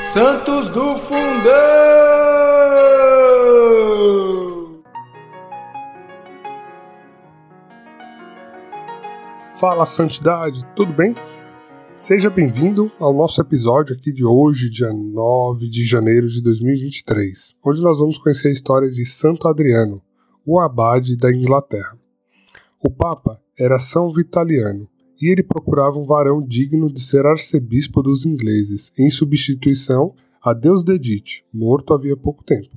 Santos do Fundão! Fala Santidade, tudo bem? Seja bem-vindo ao nosso episódio aqui de hoje, dia 9 de janeiro de 2023, onde nós vamos conhecer a história de Santo Adriano, o abade da Inglaterra. O Papa era São Vitaliano, e ele procurava um varão digno de ser arcebispo dos ingleses, em substituição a Deus Dedite, morto havia pouco tempo.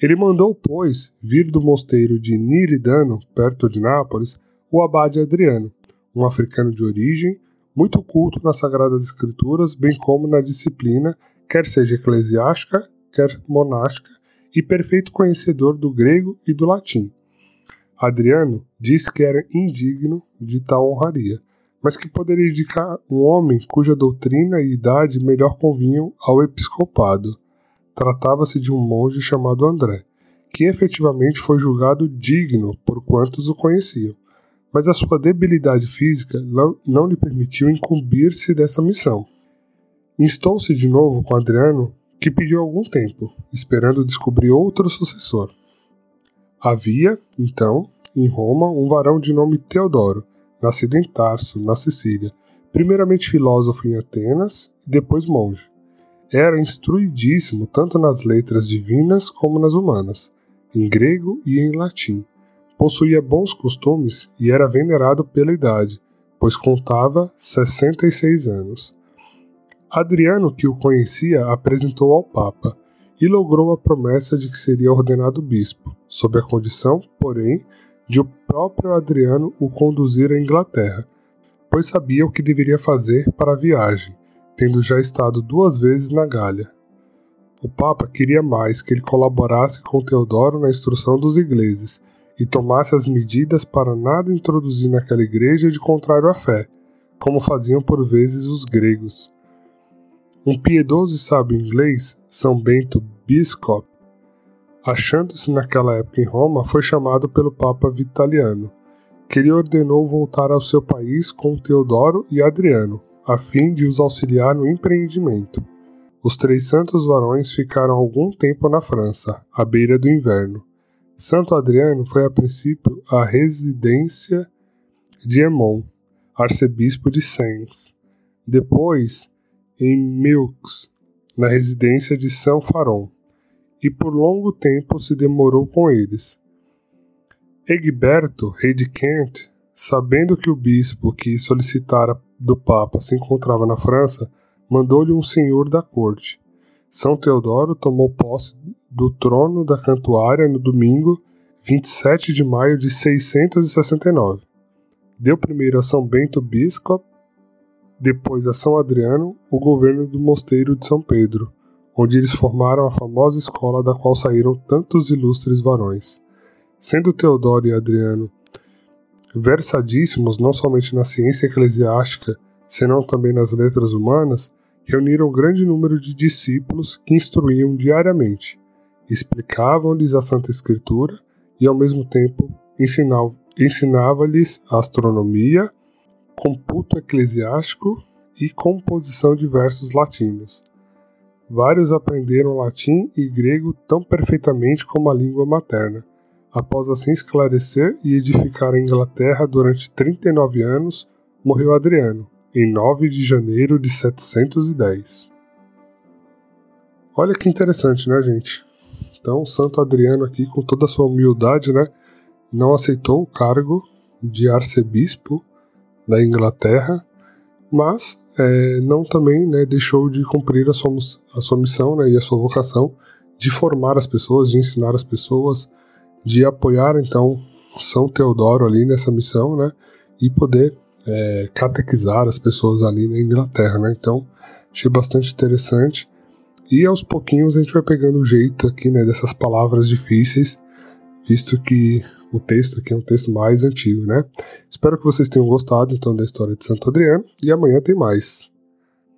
Ele mandou, pois, vir do mosteiro de Niridano, perto de Nápoles, o abade Adriano, um africano de origem, muito culto nas Sagradas Escrituras, bem como na disciplina, quer seja eclesiástica, quer monástica, e perfeito conhecedor do grego e do latim. Adriano disse que era indigno de tal honraria, mas que poderia indicar um homem cuja doutrina e idade melhor convinham ao episcopado. Tratava-se de um monge chamado André, que efetivamente foi julgado digno por quantos o conheciam, mas a sua debilidade física não lhe permitiu incumbir-se dessa missão. Instou-se de novo com Adriano, que pediu algum tempo, esperando descobrir outro sucessor. Havia, então, em Roma, um varão de nome Teodoro, nascido em Tarso, na Sicília, primeiramente filósofo em Atenas e depois monge. Era instruidíssimo tanto nas letras divinas como nas humanas, em grego e em latim. Possuía bons costumes e era venerado pela idade, pois contava 66 anos. Adriano, que o conhecia, apresentou ao Papa e logrou a promessa de que seria ordenado bispo, sob a condição, porém, de o próprio Adriano o conduzir à Inglaterra, pois sabia o que deveria fazer para a viagem, tendo já estado duas vezes na Gália. O Papa queria mais que ele colaborasse com Teodoro na instrução dos ingleses e tomasse as medidas para nada introduzir naquela igreja de contrário à fé, como faziam por vezes os gregos. Um piedoso e sábio inglês, São Bento Biscop, achando-se naquela época em Roma, foi chamado pelo Papa Vitaliano, que lhe ordenou voltar ao seu país com Teodoro e Adriano, a fim de os auxiliar no empreendimento. Os três santos varões ficaram algum tempo na França, à beira do inverno. Santo Adriano foi a princípio a residência de Emon, arcebispo de Sens. Depois, em Milks, na residência de São Faron e por longo tempo se demorou com eles. Egberto, rei de Kent, sabendo que o bispo que solicitara do Papa se encontrava na França, mandou-lhe um senhor da corte. São Teodoro tomou posse do trono da Cantuária no domingo 27 de maio de 669. Deu primeiro a São Bento Bispo, depois a São Adriano o governo do mosteiro de São Pedro, onde eles formaram a famosa escola da qual saíram tantos ilustres varões. Sendo Teodoro e Adriano versadíssimos não somente na ciência eclesiástica, senão também nas letras humanas, reuniram um grande número de discípulos que instruíam diariamente, explicavam-lhes a Santa Escritura e, ao mesmo tempo, ensinava-lhes astronomia, computo eclesiástico e composição de versos latinos. Vários aprenderam latim e grego tão perfeitamente como a língua materna. Após assim esclarecer e edificar a Inglaterra durante 39 anos, morreu Adriano, em 9 de janeiro de 710. Olha que interessante, né, gente? Então, Santo Adriano aqui, com toda a sua humildade, né, não aceitou o cargo de arcebispo da Inglaterra, mas é, não também né, deixou de cumprir a sua, a sua missão né, e a sua vocação de formar as pessoas, de ensinar as pessoas, de apoiar então São Teodoro ali nessa missão, né, e poder é, catequizar as pessoas ali na Inglaterra, né. Então achei bastante interessante e aos pouquinhos a gente vai pegando o jeito aqui, né, dessas palavras difíceis visto que o texto aqui é um texto mais antigo, né? Espero que vocês tenham gostado então da história de Santo Adriano e amanhã tem mais.